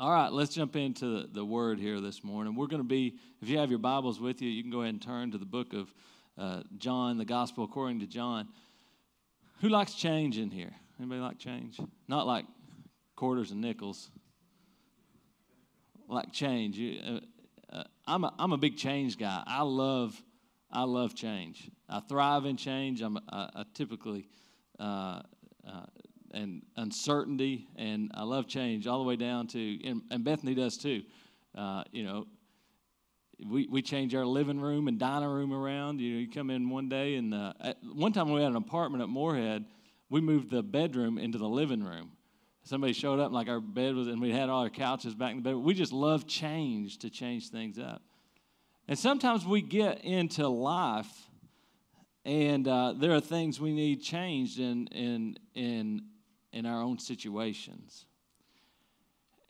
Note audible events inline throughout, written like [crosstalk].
All right, let's jump into the, word here this morning. We're going to be, if you have your Bibles with you, you can go ahead and turn to the book of uh, John, the Gospel according to John. Who likes change in here? Anybody like change? Not like quarters and nickels. Like change. Uh, uh, I'm a, I'm a big change guy. I love I love change. I thrive in change. I'm I, I typically uh, and uncertainty, and I love change all the way down to, and, and Bethany does too. Uh, you know, we, we change our living room and dining room around. You know, you come in one day, and uh, one time we had an apartment at Moorhead, we moved the bedroom into the living room. Somebody showed up, and like our bed was, and we had all our couches back in the bed. We just love change to change things up. And sometimes we get into life, and uh, there are things we need changed in, in, in in our own situations.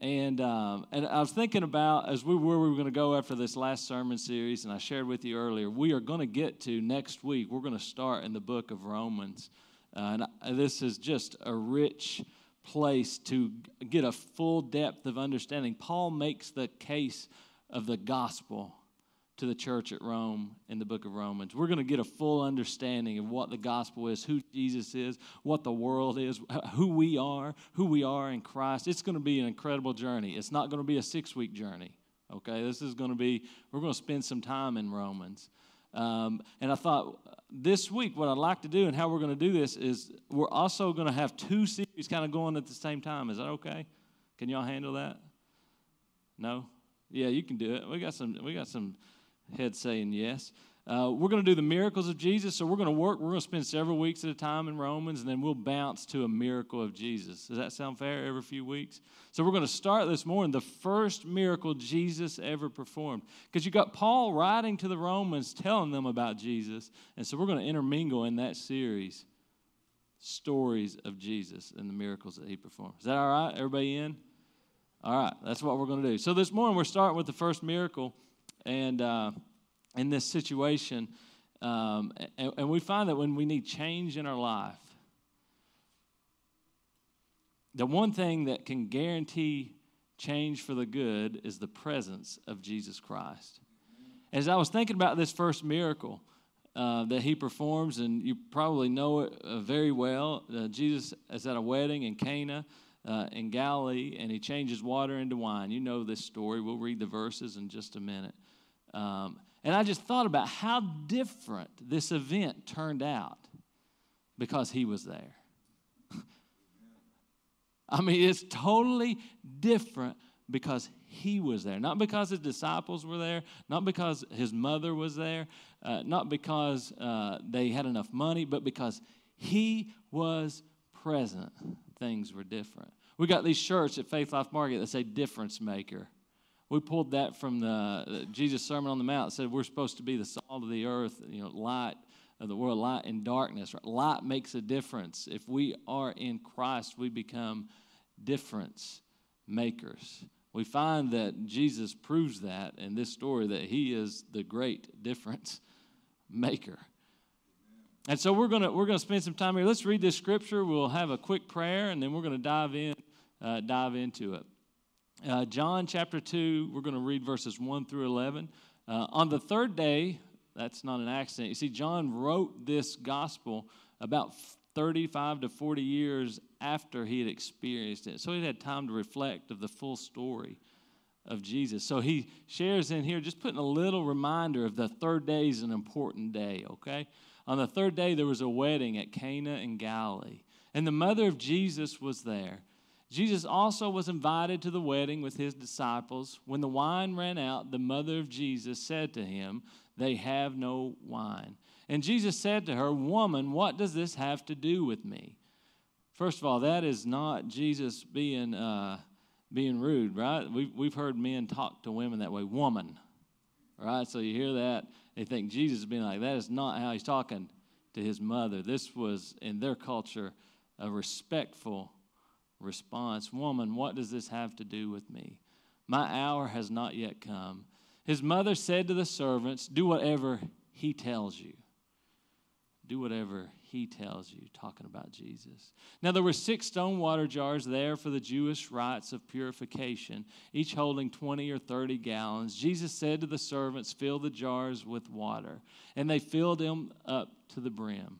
And, um, and I was thinking about as we were, we were going to go after this last sermon series, and I shared with you earlier, we are going to get to next week, we're going to start in the book of Romans. Uh, and this is just a rich place to get a full depth of understanding. Paul makes the case of the gospel to the church at Rome in the book of Romans. We're going to get a full understanding of what the gospel is, who Jesus is, what the world is, [laughs] who we are, who we are in Christ. It's going to be an incredible journey. It's not going to be a six week journey, okay? This is going to be, we're going to spend some time in Romans. Um, and I thought this week, what I'd like to do and how we're going to do this is we're also going to have two series kind of going at the same time. Is that okay? Can y'all handle that? No? Yeah, you can do it. We got some, we got some head saying yes. Uh, we're going to do the miracles of Jesus. So we're going to work. We're going to spend several weeks at a time in Romans, and then we'll bounce to a miracle of Jesus. Does that sound fair? Every few weeks. So we're going to start this morning the first miracle Jesus ever performed, because you got Paul writing to the Romans, telling them about Jesus, and so we're going to intermingle in that series stories of Jesus and the miracles that he performed. Is that all right? Everybody in? All right. That's what we're going to do. So this morning we're starting with the first miracle. And uh, in this situation, um, and, and we find that when we need change in our life, the one thing that can guarantee change for the good is the presence of Jesus Christ. As I was thinking about this first miracle uh, that he performs, and you probably know it uh, very well, uh, Jesus is at a wedding in Cana. Uh, in Galilee, and he changes water into wine. You know this story. We'll read the verses in just a minute. Um, and I just thought about how different this event turned out because he was there. [laughs] I mean, it's totally different because he was there. Not because his disciples were there, not because his mother was there, uh, not because uh, they had enough money, but because he was present. Things were different. We got these shirts at Faith Life Market that say difference maker. We pulled that from the, Jesus Sermon on the Mount. It said we're supposed to be the salt of the earth, you know, light of the world, light in darkness. Light makes a difference. If we are in Christ, we become difference makers. We find that Jesus proves that in this story that he is the great difference maker. And so we're going to we're to spend some time here. Let's read this scripture. We'll have a quick prayer and then we're going to dive in uh, dive into it. Uh, John chapter 2, we're going to read verses 1 through 11. Uh, on the third day, that's not an accident. You see, John wrote this gospel about 35 to 40 years after he had experienced it. So he had time to reflect of the full story of Jesus. So he shares in here, just putting a little reminder of the third day is an important day, okay? On the third day, there was a wedding at Cana in Galilee, and the mother of Jesus was there. Jesus also was invited to the wedding with his disciples. When the wine ran out, the mother of Jesus said to him, They have no wine. And Jesus said to her, Woman, what does this have to do with me? First of all, that is not Jesus being, uh, being rude, right? We've, we've heard men talk to women that way, woman, right? So you hear that, they think Jesus is being like, that is not how he's talking to his mother. This was, in their culture, a respectful response Woman, what does this have to do with me? My hour has not yet come. His mother said to the servants, Do whatever he tells you. Do whatever he tells you, talking about Jesus. Now, there were six stone water jars there for the Jewish rites of purification, each holding 20 or 30 gallons. Jesus said to the servants, Fill the jars with water. And they filled them up to the brim.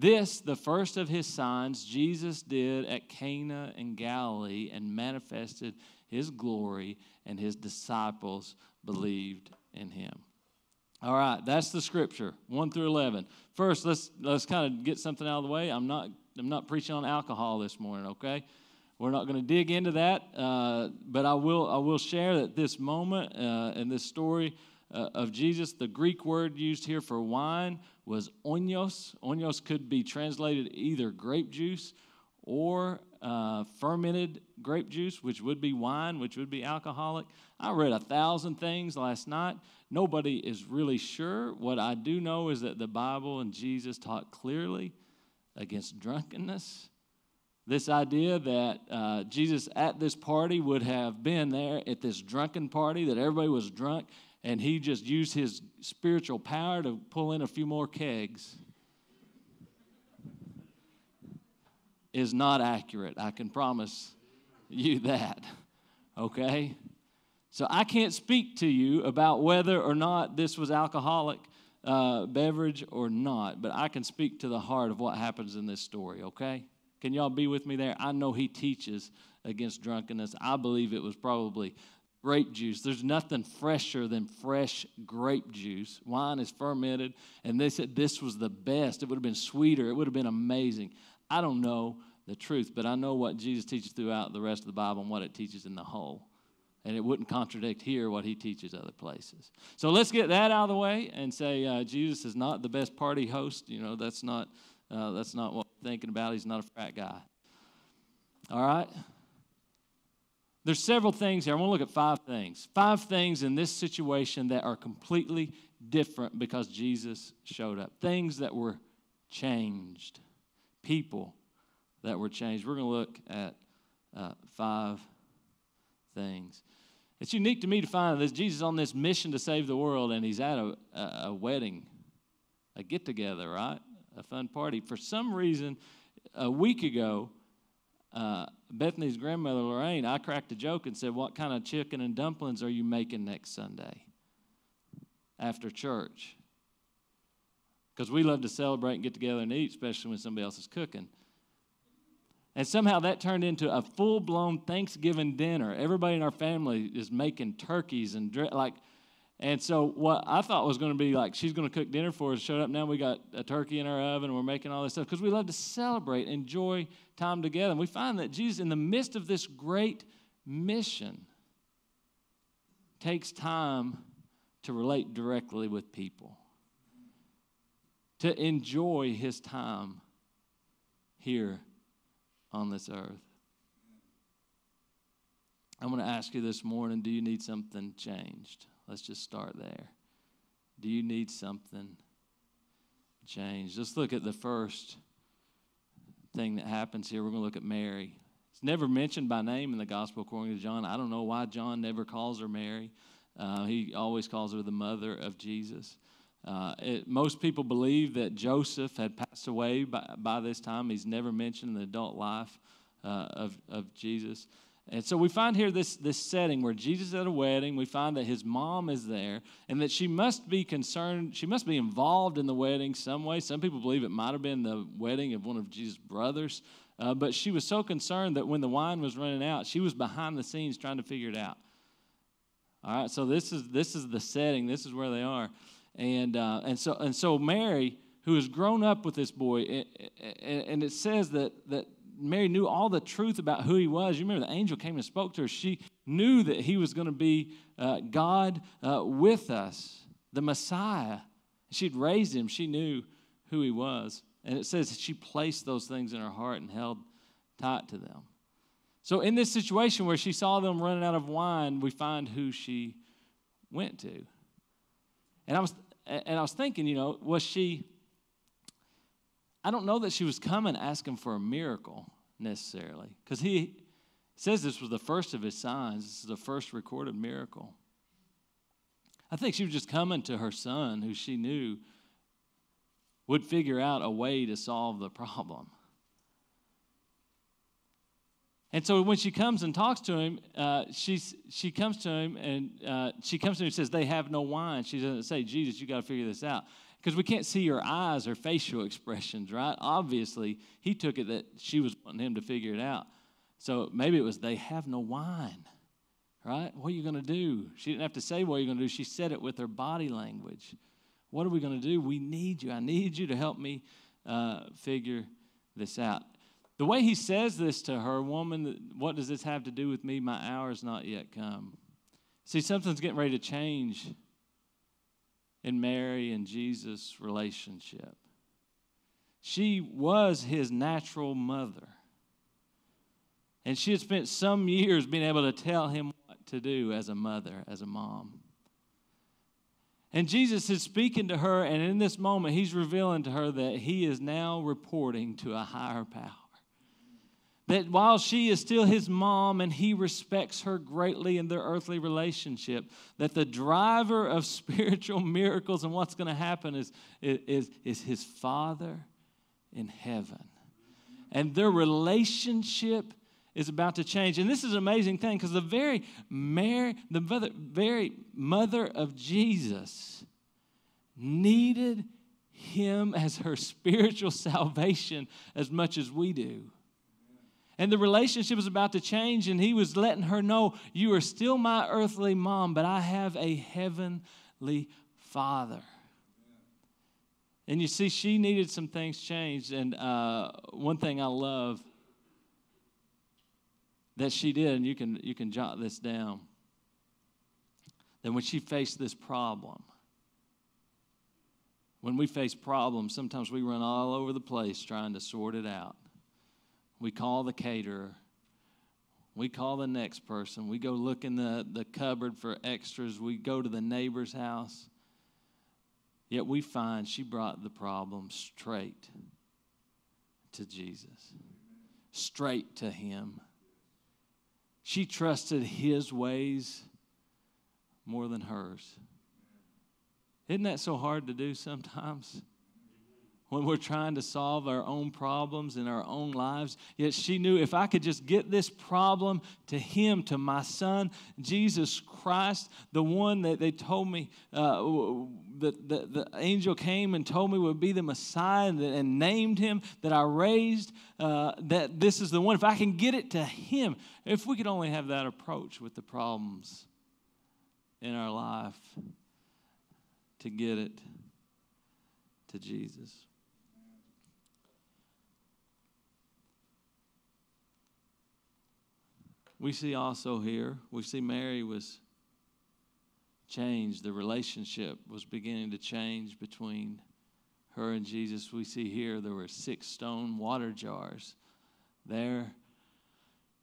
This, the first of his signs, Jesus did at Cana in Galilee and manifested his glory, and his disciples believed in him. All right, that's the scripture, 1 through 11. First, let's let's kind of get something out of the way. I'm not I'm not preaching on alcohol this morning, okay? We're not going to dig into that, uh, but I will I will share that this moment uh, and this story uh, of Jesus, the Greek word used here for wine was oinos. Oinos could be translated either grape juice or uh, fermented grape juice, which would be wine, which would be alcoholic. I read a thousand things last night. Nobody is really sure. What I do know is that the Bible and Jesus taught clearly against drunkenness. This idea that uh, Jesus at this party would have been there at this drunken party, that everybody was drunk, and he just used his spiritual power to pull in a few more kegs is not accurate. I can promise you that. Okay? So I can't speak to you about whether or not this was alcoholic uh, beverage or not, but I can speak to the heart of what happens in this story, okay? Can y'all be with me there? I know he teaches against drunkenness. I believe it was probably grape juice. There's nothing fresher than fresh grape juice. Wine is fermented, and they said this was the best. It would have been sweeter, it would have been amazing. I don't know the truth, but I know what Jesus teaches throughout the rest of the Bible and what it teaches in the whole. And it wouldn't contradict here what he teaches other places. So let's get that out of the way and say uh, Jesus is not the best party host. You know, that's not, uh, that's not what we're thinking about. He's not a frat guy. All right? There's several things here. I want to look at five things. Five things in this situation that are completely different because Jesus showed up. Things that were changed people that were changed. We're going to look at uh, five things. It's unique to me to find that Jesus on this mission to save the world, and he's at a, a, a wedding, a get together, right? A fun party. For some reason, a week ago, uh, Bethany's grandmother Lorraine, I cracked a joke and said, "What kind of chicken and dumplings are you making next Sunday after church?" because we love to celebrate and get together and eat, especially when somebody else is cooking. And somehow that turned into a full blown Thanksgiving dinner. Everybody in our family is making turkeys and like, and so what I thought was going to be like she's going to cook dinner for us showed up. Now we got a turkey in our oven. We're making all this stuff because we love to celebrate, enjoy time together. And we find that Jesus, in the midst of this great mission, takes time to relate directly with people to enjoy his time here on this earth. I'm going to ask you this morning do you need something changed? Let's just start there. Do you need something changed? Let's look at the first thing that happens here. We're going to look at Mary. It's never mentioned by name in the gospel according to John. I don't know why John never calls her Mary. Uh, he always calls her the mother of Jesus. Uh, it, most people believe that Joseph had passed away by, by this time. He's never mentioned in the adult life uh, of, of Jesus. And so we find here this, this setting where Jesus is at a wedding. We find that his mom is there and that she must be concerned, she must be involved in the wedding some way. Some people believe it might have been the wedding of one of Jesus' brothers. Uh, but she was so concerned that when the wine was running out, she was behind the scenes trying to figure it out. All right, so this is, this is the setting, this is where they are. And, uh, and, so, and so Mary, who has grown up with this boy, and it says that, that Mary knew all the truth about who he was. You remember the angel came and spoke to her. She knew that he was going to be uh, God uh, with us, the Messiah. She'd raised him, she knew who he was. And it says she placed those things in her heart and held tight to them. So, in this situation where she saw them running out of wine, we find who she went to. And I was, and I was thinking, you know, was she, I don't know that she was coming asking for a miracle necessarily, because he says this was the first of his signs. This is the first recorded miracle. I think she was just coming to her son, who she knew would figure out a way to solve the problem. And so when she comes and talks to him, uh, she's, she comes to him and uh, she comes to him and says, They have no wine. She doesn't say, Jesus, you got to figure this out. Because we can't see her eyes or facial expressions, right? Obviously, he took it that she was wanting him to figure it out. So maybe it was, They have no wine, right? What are you going to do? She didn't have to say what you're going to do. She said it with her body language. What are we going to do? We need you. I need you to help me uh, figure this out. The way he says this to her, woman, what does this have to do with me? My hour has not yet come. See, something's getting ready to change in Mary and Jesus' relationship. She was his natural mother. And she had spent some years being able to tell him what to do as a mother, as a mom. And Jesus is speaking to her, and in this moment, he's revealing to her that he is now reporting to a higher power that while she is still his mom and he respects her greatly in their earthly relationship, that the driver of [laughs] spiritual miracles and what's going to happen is, is, is his father in heaven. And their relationship is about to change. And this is an amazing thing because the very Mary, the mother, very mother of Jesus needed him as her [laughs] spiritual salvation as much as we do. And the relationship was about to change, and he was letting her know, You are still my earthly mom, but I have a heavenly father. And you see, she needed some things changed. And uh, one thing I love that she did, and you can, you can jot this down, that when she faced this problem, when we face problems, sometimes we run all over the place trying to sort it out. We call the caterer. We call the next person. We go look in the, the cupboard for extras. We go to the neighbor's house. Yet we find she brought the problem straight to Jesus, straight to Him. She trusted His ways more than hers. Isn't that so hard to do sometimes? When we're trying to solve our own problems in our own lives. Yet she knew if I could just get this problem to him, to my son, Jesus Christ, the one that they told me, uh, the, the, the, angel came and told me would be the Messiah and, and named him, that I raised, uh, that this is the one. If I can get it to him, if we could only have that approach with the problems in our life to get it to Jesus. We see also here, we see Mary was changed. The relationship was beginning to change between her and Jesus. We see here there were six stone water jars there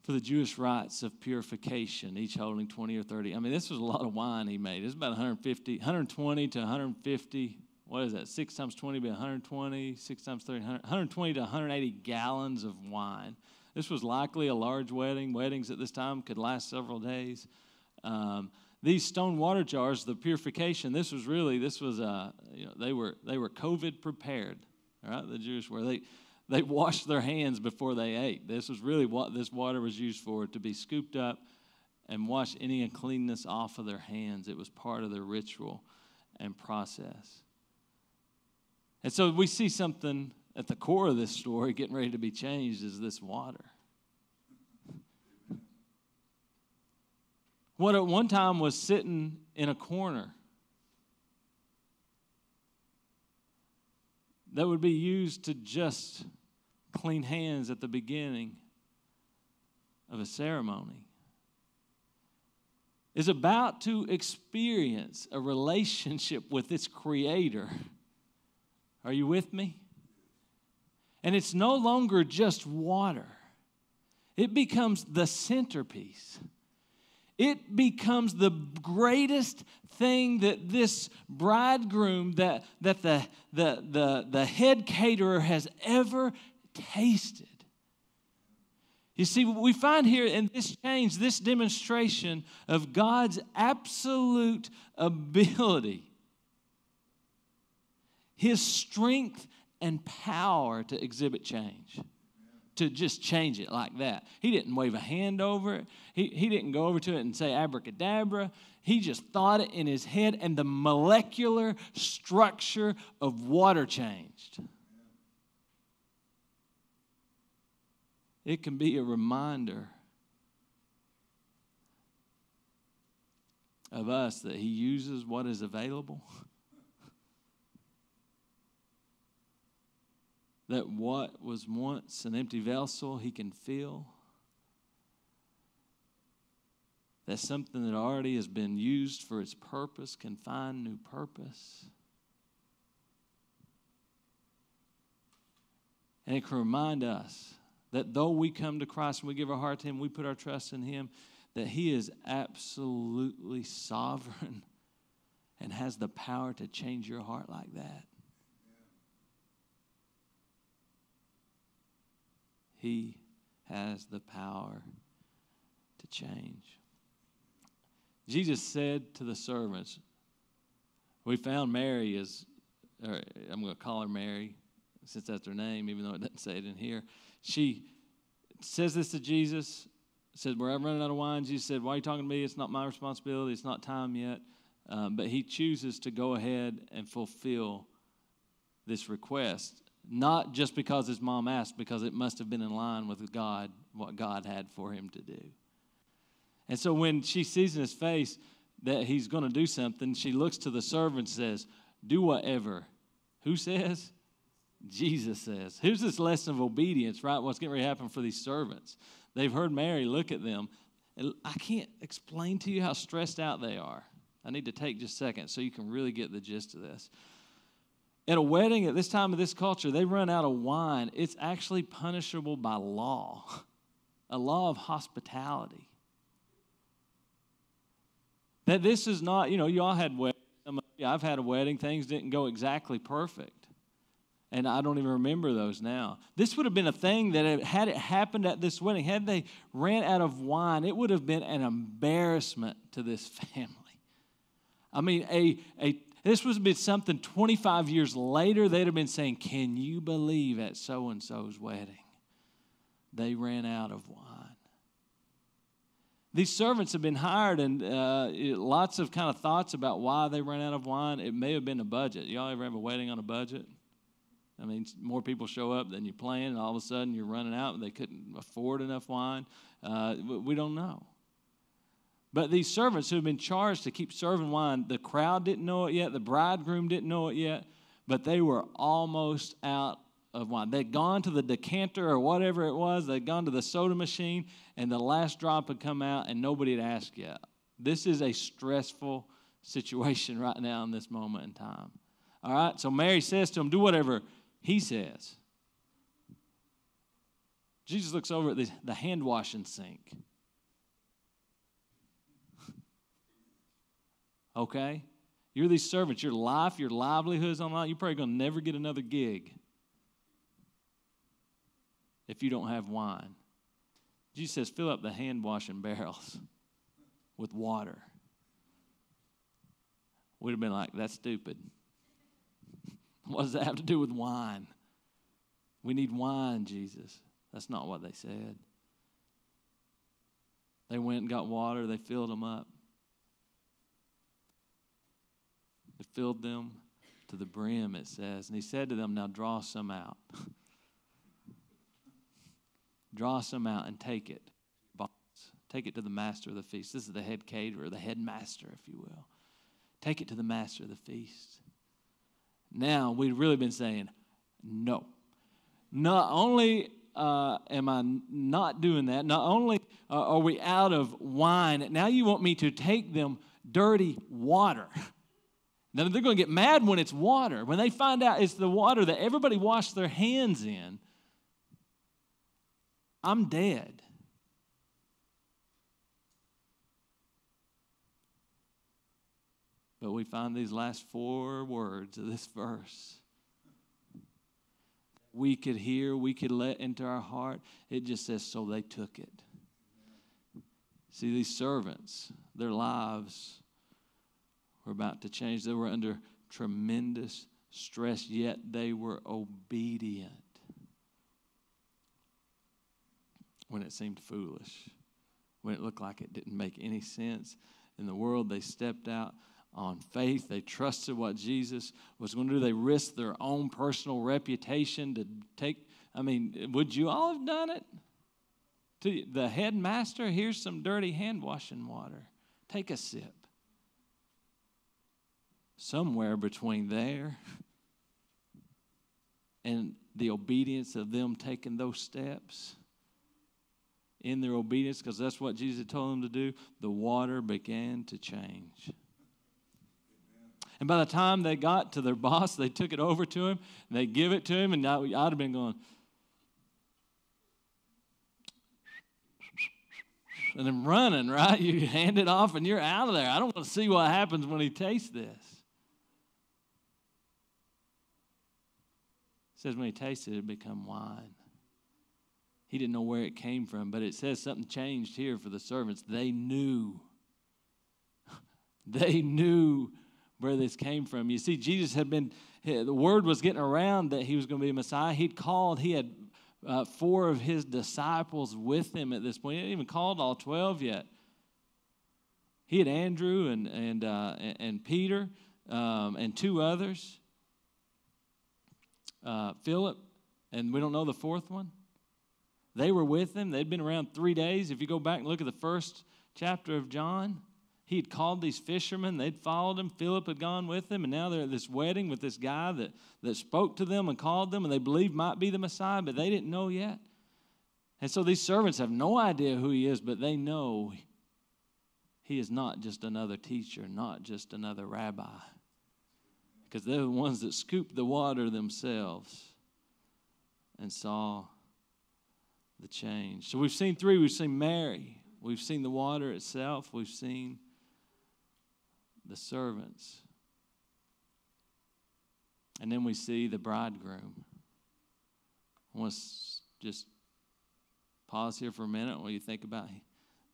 for the Jewish rites of purification, each holding 20 or 30. I mean, this was a lot of wine he made. It was about 150, 120 to 150. What is that? Six times 20 be 120, six times 30, 120 to 180 gallons of wine. This was likely a large wedding. Weddings at this time could last several days. Um, these stone water jars, the purification, this was really, this was, uh, you know, they were, they were COVID prepared, right? The Jewish were. They, they [laughs] washed their hands before they ate. This was really what this water was used for, to be scooped up and wash any uncleanness off of their hands. It was part of their ritual and process. And so we see something at the core of this story, getting ready to be changed, is this water. What at one time was sitting in a corner that would be used to just clean hands at the beginning of a ceremony is about to experience a relationship with its creator. Are you with me? And it's no longer just water, it becomes the centerpiece. It becomes the greatest thing that this bridegroom, that, that the, the, the, the head caterer has ever tasted. You see, what we find here in this change, this demonstration of God's absolute ability, His strength and power to exhibit change, to just change it like that. He didn't wave a hand over it, he, he didn't go over to it and say abracadabra. He just thought it in his head, and the molecular structure of water changed. it can be a reminder of us that He uses what is available. [laughs] that what was once an empty vessel, He can fill. That something that already has been used for its purpose can find new purpose. And it can remind us that though we come to Christ and we give our heart to Him, we put our trust in Him, that He is absolutely [laughs] sovereign and has the power to change your heart like that. He has the power to change. Jesus said to the servants, we found Mary as, I'm going to call her Mary since that's her name, even though it doesn't say it in here. She says this to Jesus, said, We're running out of wine. Jesus said, Why are you talking to me? It's not my responsibility. It's not time yet. Um, but he chooses to go ahead and fulfill this request, not just because his mom asked, because it must have been in line with God, what God had for him to do. And so when she sees in his face that he's going to do something, she looks to the servant and says, Do whatever. Who says? Jesus says. Here's this lesson of obedience, right? What's getting ready to happen for these servants. They've heard Mary look at them. I can't explain to you how stressed out they are. I need to take just a second so you can really get the gist of this. At a wedding, at this time of this culture, they run out of wine. It's actually punishable by law, [laughs] a law of hospitality. That this is not, you know, you all had weddings. I've had a wedding. Things didn't go exactly perfect and I don't even remember those now. This would have been a thing that had it happened at this wedding, had they ran out of wine, it would have been an embarrassment to this [laughs] family. I mean, a, a this would have been something 25 years later, they'd have been saying, Can you believe at so and so's wedding? They ran out of wine. These servants have been hired, and uh, lots of kind of thoughts about why they ran out of wine. It may have been a budget. Y'all ever have a wedding on a budget? I mean, more people show up than you plan, and all of a sudden you're running out and they couldn't afford enough wine. Uh, we don't know. But these servants who have been charged to keep serving wine, the crowd didn't know it yet, the bridegroom didn't know it yet, but they were almost out of wine. They'd gone to the decanter or whatever it was, they'd gone to the soda machine, and the last drop had come out, and nobody had asked yet. This is a stressful situation [laughs] right now in this moment in time. All right, so Mary says to him, Do whatever he says. Jesus looks over at the, the hand washing sink. Okay? You're these servants, your life, your livelihood's on line. You're probably going to never get another gig if you don't have wine. Jesus says, fill up the hand washing barrels with water. We'd have been like, that's stupid. [laughs] What does that have to do with wine? We need wine, Jesus. That's not what they said. They went and got water, they filled them up. They filled them to the brim, it says. And he said to them, Now draw some out. [laughs] draw some out and take it. Take it to the master of the feast. This is the head caterer, the headmaster, if you will. Take it to the master of the feast. Now, we've really been saying, no. Not only uh, am I not doing that, not only uh, are we out of wine, now you want me to take them dirty water. [laughs] Now they're going to get mad when it's water. When they find out it's the water that everybody washed their hands in, I'm dead. But we find these last four words of this verse. We could hear, we could let into our heart. It just says, so they took it. See, these servants, their lives were about to change. They were under tremendous stress, yet they were obedient when it seemed foolish, when it looked like it didn't make any sense in the world. They stepped out on faith. They trusted what Jesus was going to do. They risked their own personal reputation to take. I mean, would you all have done it? To the headmaster, here's some dirty hand washing water. Take a sip. Somewhere between there and the obedience of them taking those steps, in their obedience, because that's what Jesus told them to do, the water began to change. And by the time they got to their [laughs] boss, they took it over to him, they give it to him, and I'd have been going, and then running, right? [laughs] You hand it off and you're out of there. I don't want to see what happens when he tastes this. It says when he tasted it, it become wine. He didn't know where it came from, but it says something changed here for the servants. They knew. [laughs] They knew where this came from. You see, Jesus had been, the word was getting around that he was going to be a Messiah. He'd called, he had uh, four of his disciples with him at this point. He hadn't even called all 12 yet. He had Andrew and, and, uh, and Peter um, and two others, uh, Philip, and we don't know the fourth one. They were with him. They'd been around three days. If you go back and look at the first chapter of John, he had called these fishermen. They'd followed him. Philip had gone with them. And now they're at this wedding with this guy that, that spoke to them and called them and they believed might be the Messiah, but they didn't know yet. And so these servants have no idea who he is, but they know he is not just another teacher, not just another rabbi. Because they're the ones that scooped the water themselves and saw the change. So we've seen three. We've seen Mary. We've seen the water itself. We've seen the servants. And then we see the bridegroom. I want to just pause here for a minute while you think about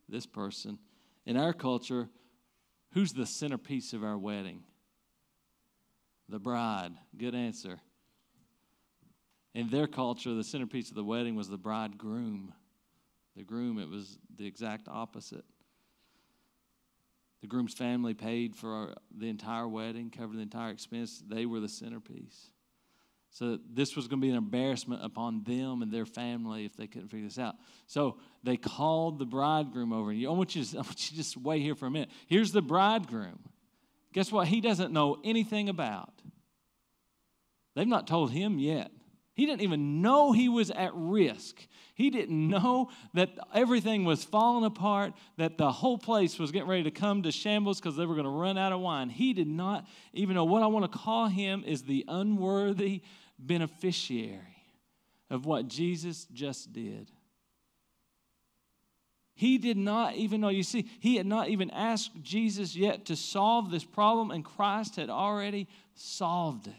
this person. In our culture, who's the centerpiece of our wedding? The bride. Good answer. In their culture, the centerpiece of the wedding was the bridegroom. The groom, it was the exact opposite. The groom's family paid for the entire wedding, covered the entire expense. They were the centerpiece. So this was going to be an embarrassment upon them and their family if they couldn't figure this out. So they called the bridegroom over. And I want you to, I want you to just wait here for a minute. Here's the bridegroom. Guess what? He doesn't know anything about. They've not told him yet. He didn't even know he was at risk. He didn't know that everything was falling apart, that the whole place was getting ready to come to shambles because they were going to run out of wine. He did not even know. What I want to call him is the unworthy beneficiary of what Jesus just did. He did not even know. You see, he had not even asked Jesus yet to solve this problem, and Christ had already solved it.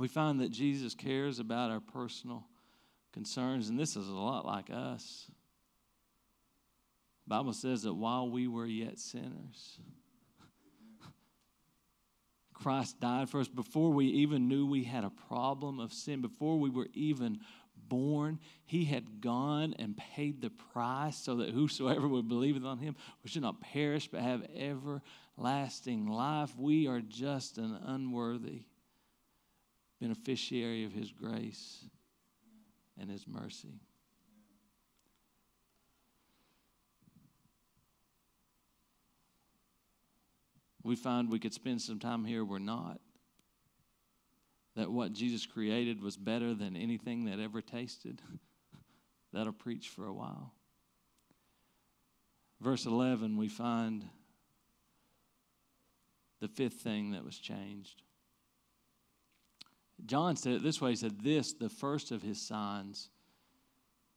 we find that Jesus cares about our personal concerns, and this is a lot like us. The Bible says that while we were yet sinners, Christ died for us before we even knew we had a problem of sin, before we were even born. He had gone and paid the price so that whosoever would believe on him should not perish but have everlasting life. We are just an unworthy beneficiary of His grace and His mercy. We find we could spend some time here, we're not. That what Jesus created was better than anything that ever tasted. [laughs] That'll preach for a while. Verse 11, we find the fifth thing that was changed. John said it this way He said, This, the first of his signs,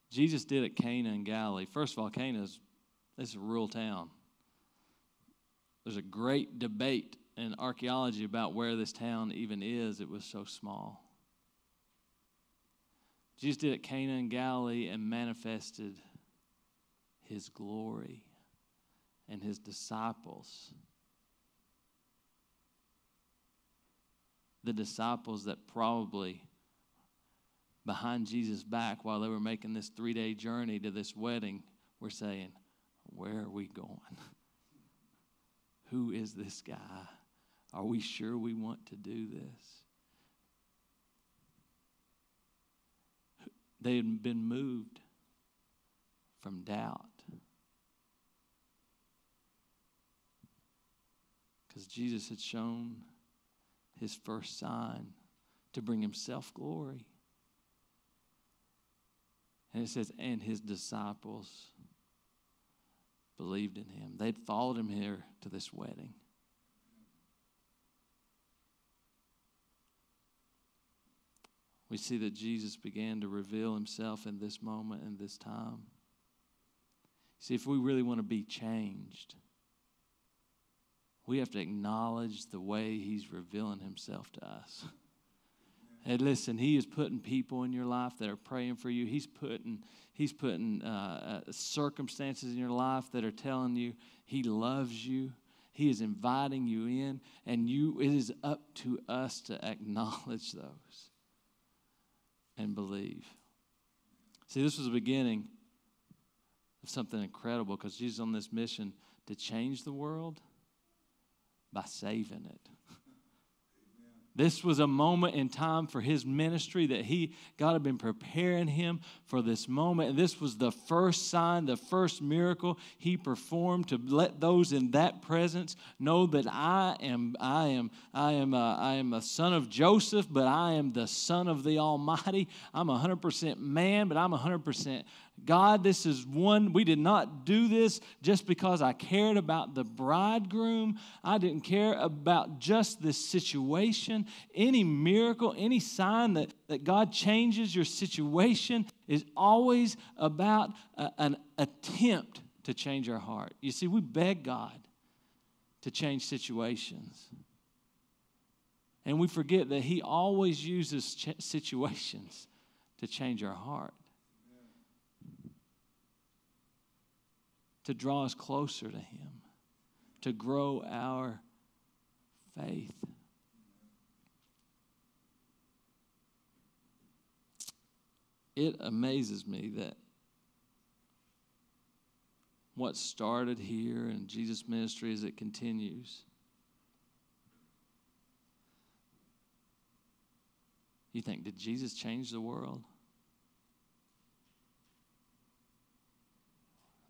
Jesus did at Cana in Galilee. First of all, Cana is this is a rural town. There's a great debate in archaeology about where this town even is. It was so small. Jesus did at Cana in Galilee and manifested his glory and his disciples. The disciples that probably behind Jesus' back while they were making this three day journey to this wedding were saying, Where are we going? [laughs] Who is this guy? Are we sure we want to do this? They had been moved from doubt. Because Jesus had shown his first sign to bring himself glory. And it says, and his disciples believed in him. They'd followed him here to this wedding. We see that Jesus began to reveal himself in this moment and this time. See, if we really want to be changed, we have to acknowledge the way he's revealing himself to us. [laughs] And listen, he is putting people in your life that are praying for you. He's putting he's putting uh, uh, circumstances in your life that are telling you he loves you. He is inviting you in, and you it is up to us to acknowledge those and believe. See, this was the beginning of something incredible because Jesus on this mission to change the world by saving it. [laughs] This was a moment in time for his ministry that he, God had been preparing him for this moment. And this was the first sign, the first miracle he performed to let those in that presence know that I am, I am, I am, a, I am a son of Joseph, but I am the son of the Almighty. I'm 100% man, but I'm 100% God, this is one, we did not do this just because I cared about the bridegroom. I didn't care about just this situation. Any miracle, any sign that, that God changes your situation is always about a, an attempt to change our heart. You see, we beg God to change situations. And we forget that He always uses ch- situations to change our heart. To draw us closer to Him, to grow our faith. It amazes me that what started here in Jesus' ministry as it continues. You think, did Jesus change the world?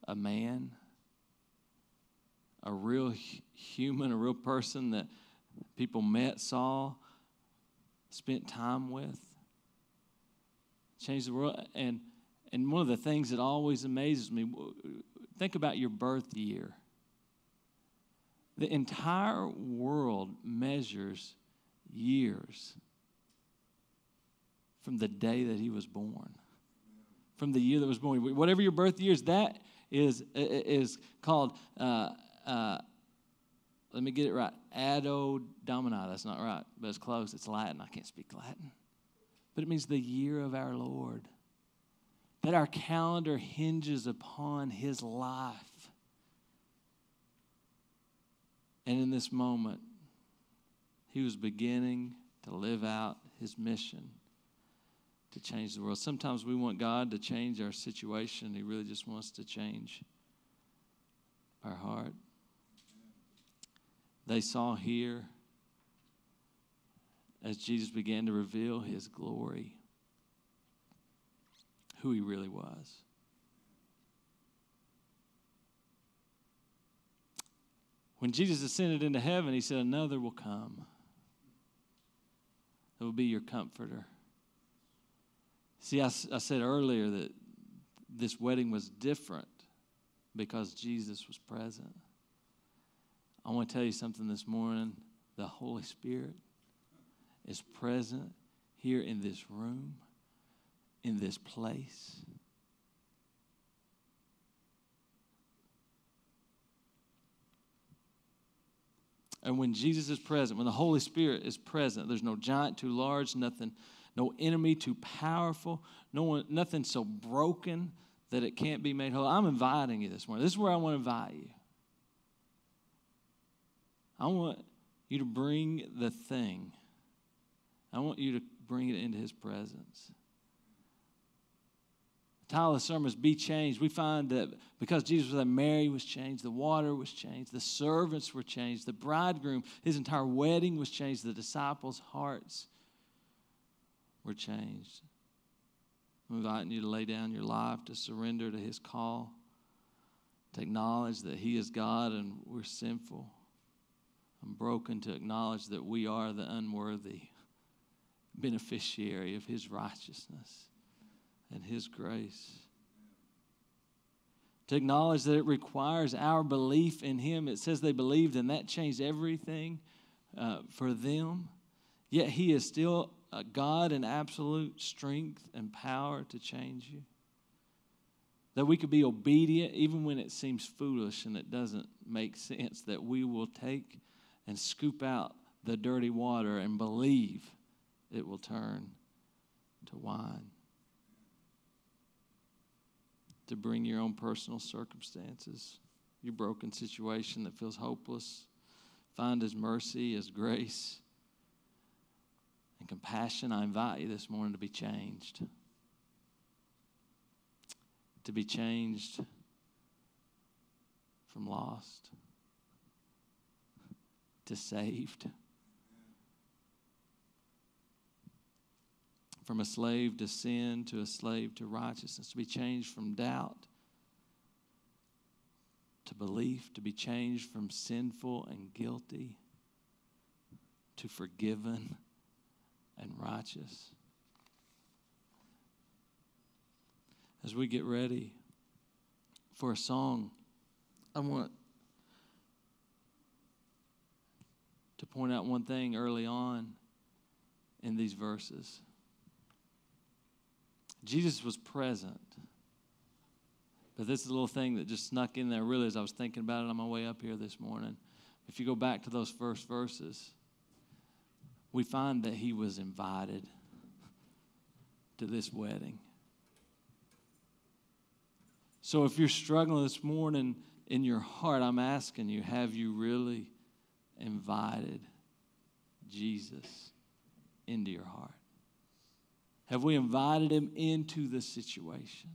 A man, a real human, a real person that people met, saw, spent time with, changed the world. And, and one of the things that always amazes me think about your birth year. The entire world measures years from the day that he was born, from the year that was born. Whatever your birth year is, that is, is called, uh, uh, let me get it right, Anno Domini. That's not right, but it's close. It's Latin. I can't speak Latin. But it means the year of our Lord. That our calendar hinges upon his life. And in this moment, he was beginning to live out his mission to change the world. Sometimes we want God to change our situation. He really just wants to change our heart. They saw here as Jesus began to reveal his glory, who he really was. When Jesus ascended into heaven, he said, Another will come. That will be your comforter. See, I, I said earlier that this wedding was different because Jesus was present. I want to tell you something this morning. The Holy Spirit is present here in this room, in this place. And when Jesus is present, when the Holy Spirit is present, there's no giant too large, nothing, no enemy too powerful, no one, nothing so broken that it can't be made whole. I'm inviting you this morning. This is where I want to invite you. I want you to bring the thing. I want you to bring it into his presence. The title of the sermon is Be Changed. We find that because Jesus was there, Mary was changed, the water was changed, the servants were changed, the bridegroom, his entire wedding was changed, the disciples' hearts were changed. I'm inviting you to lay down your life, to surrender to his call, to acknowledge that he is God and we're sinful. I'm broken to acknowledge that we are the unworthy beneficiary of his righteousness and His grace. To acknowledge that it requires our belief in Him. It says they believed, and that changed everything uh, for them. Yet He is still a God in absolute strength and power to change you. That we could be obedient even when it seems foolish and it doesn't make sense, that we will take and scoop out the dirty water and believe it will turn to wine to bring your own personal circumstances, your broken situation that feels hopeless. Find His mercy, His grace, and compassion. I invite you this morning to be changed. To be changed from lost to saved. from a slave to sin to a slave to righteousness, to be changed from doubt to belief, to be changed from sinful and guilty to forgiven and righteous. As we get ready for a song, I want to point out one thing early on in these verses. Jesus was present. But this is a little thing that just snuck in there really as I was thinking about it on my way up here this morning. If you go back to those first verses, we find that he was invited to this wedding. So if you're struggling this morning in your heart, I'm asking you, have you really invited Jesus into your heart? Have we invited him into the situation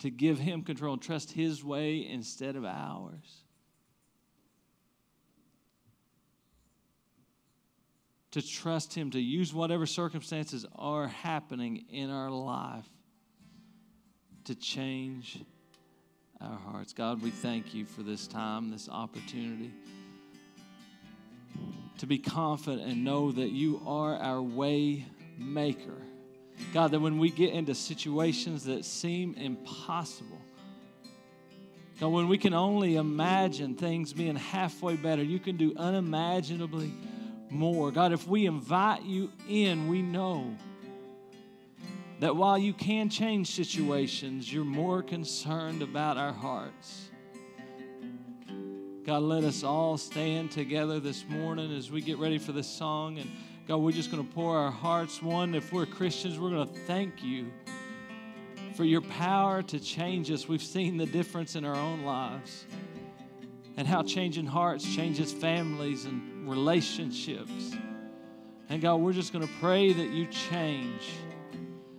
to give him control and trust his way instead of ours? To trust him, to use whatever circumstances are happening in our life to change our hearts. God, we thank you for this time, this opportunity to be confident and know that you are our way maker. God, that when we get into situations that seem impossible, God, when we can only imagine things being halfway better, you can do unimaginably more. God, if we invite you in, we know that while you can change situations, you're more concerned about our hearts. God, let us all stand together this morning as we get ready for this song and God, we're just going to pour our hearts. One, if we're Christians, we're going to thank you for your power to change us. We've seen the difference in our own lives and how changing hearts changes families and relationships. And God, we're just going to pray that you change.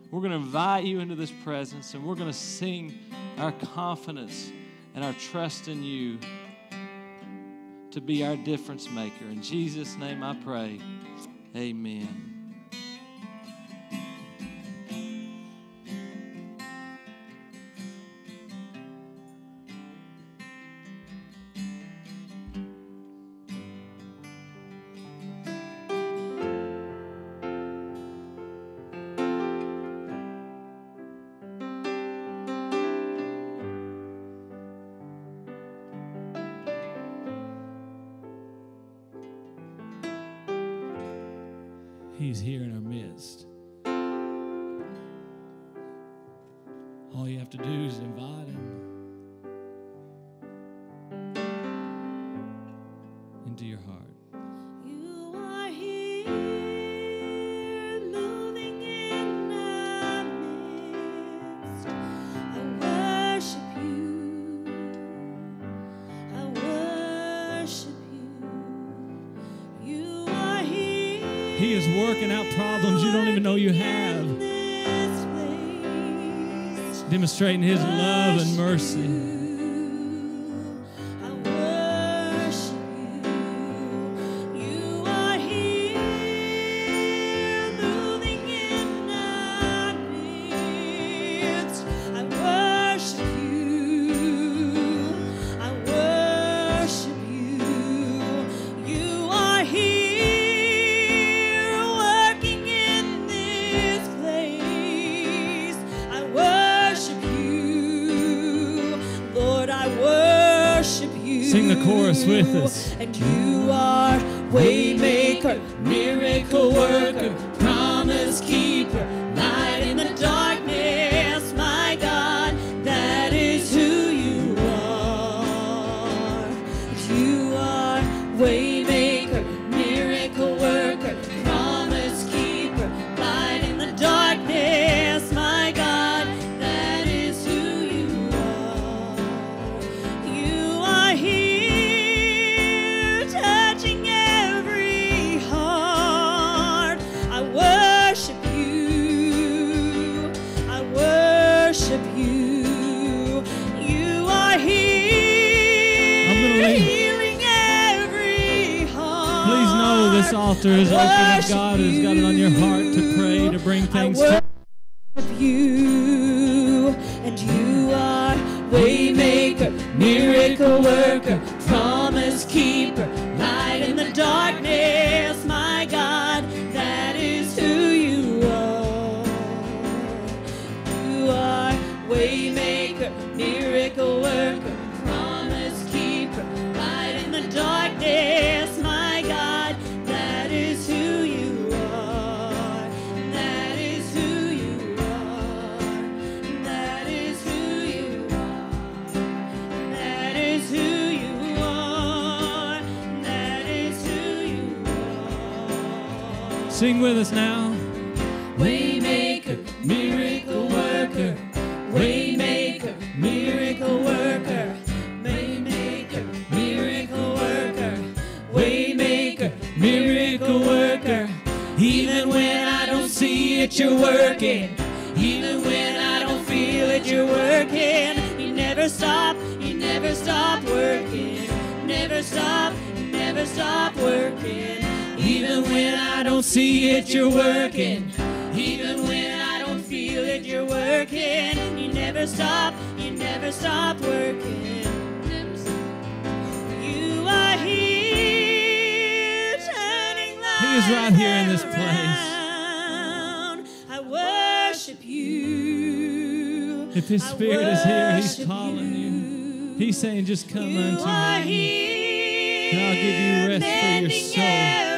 We're going to invite you into this presence and we're going to sing our confidence and our trust in you to be our difference maker. In Jesus' name I pray. Amen. He's here in our midst. All you have to do is invite Him into your heart. Is working out problems you don't even know you have, in this place. demonstrating His love and mercy. With us. And you are waymaker, miracle worker, altar is open if God has got it on your heart to pray, to bring things to with us now. Never stop, you never stop working. You are here, turning He is right here in this place. I worship you. If His Spirit is here, He's calling you. He's saying, just come you unto me. here, And I'll give you rest for your soul.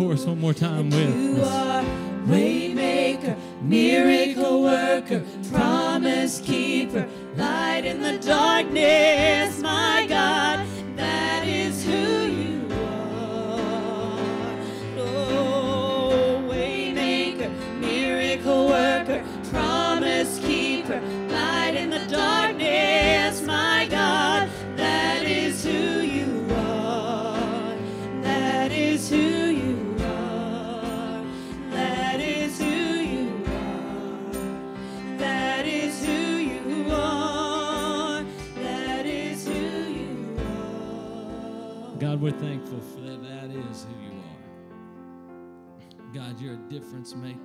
Chorus one more time with You us. are waymaker, miracle worker, promise keeper, light in the darkness, my we're thankful for that. That is who you are. God, you're a difference maker.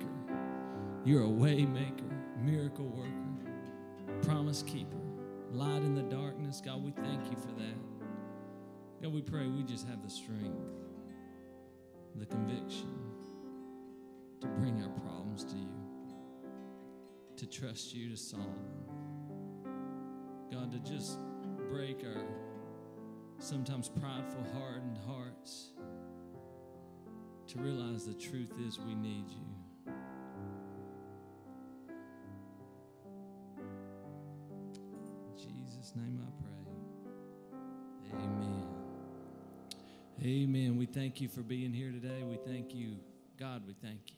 You're a way maker, miracle worker, promise keeper, light in the darkness. God, we thank you for that. God, we pray we just have the strength, the conviction to bring our problems to you, to trust you to solve them. God, to just break our sometimes prideful, hardened hearts to realize the truth is we need you. Jesus' name I pray. Amen. Amen. We thank you for being here today. We thank you, God. We thank you.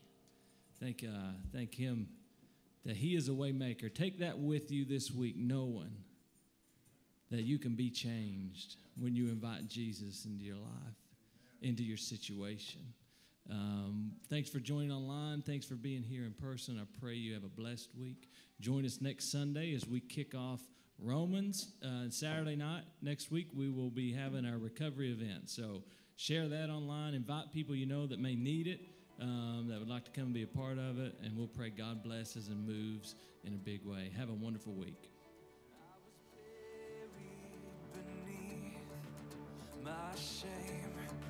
Thank, uh, thank Him that He is a waymaker. Take that with you this week, knowing that you can be changed when you invite Jesus into your life, into your situation. Um, thanks for joining online. Thanks for being here in person. I pray you have a blessed week. Join us next Sunday as we kick off Romans. Uh, Saturday night next week, we will be having our recovery event. So share that online. Invite people you know that may need it, um, that would like to come and be a part of it. And we'll pray God blesses and moves in a big way. Have a wonderful week. my shame.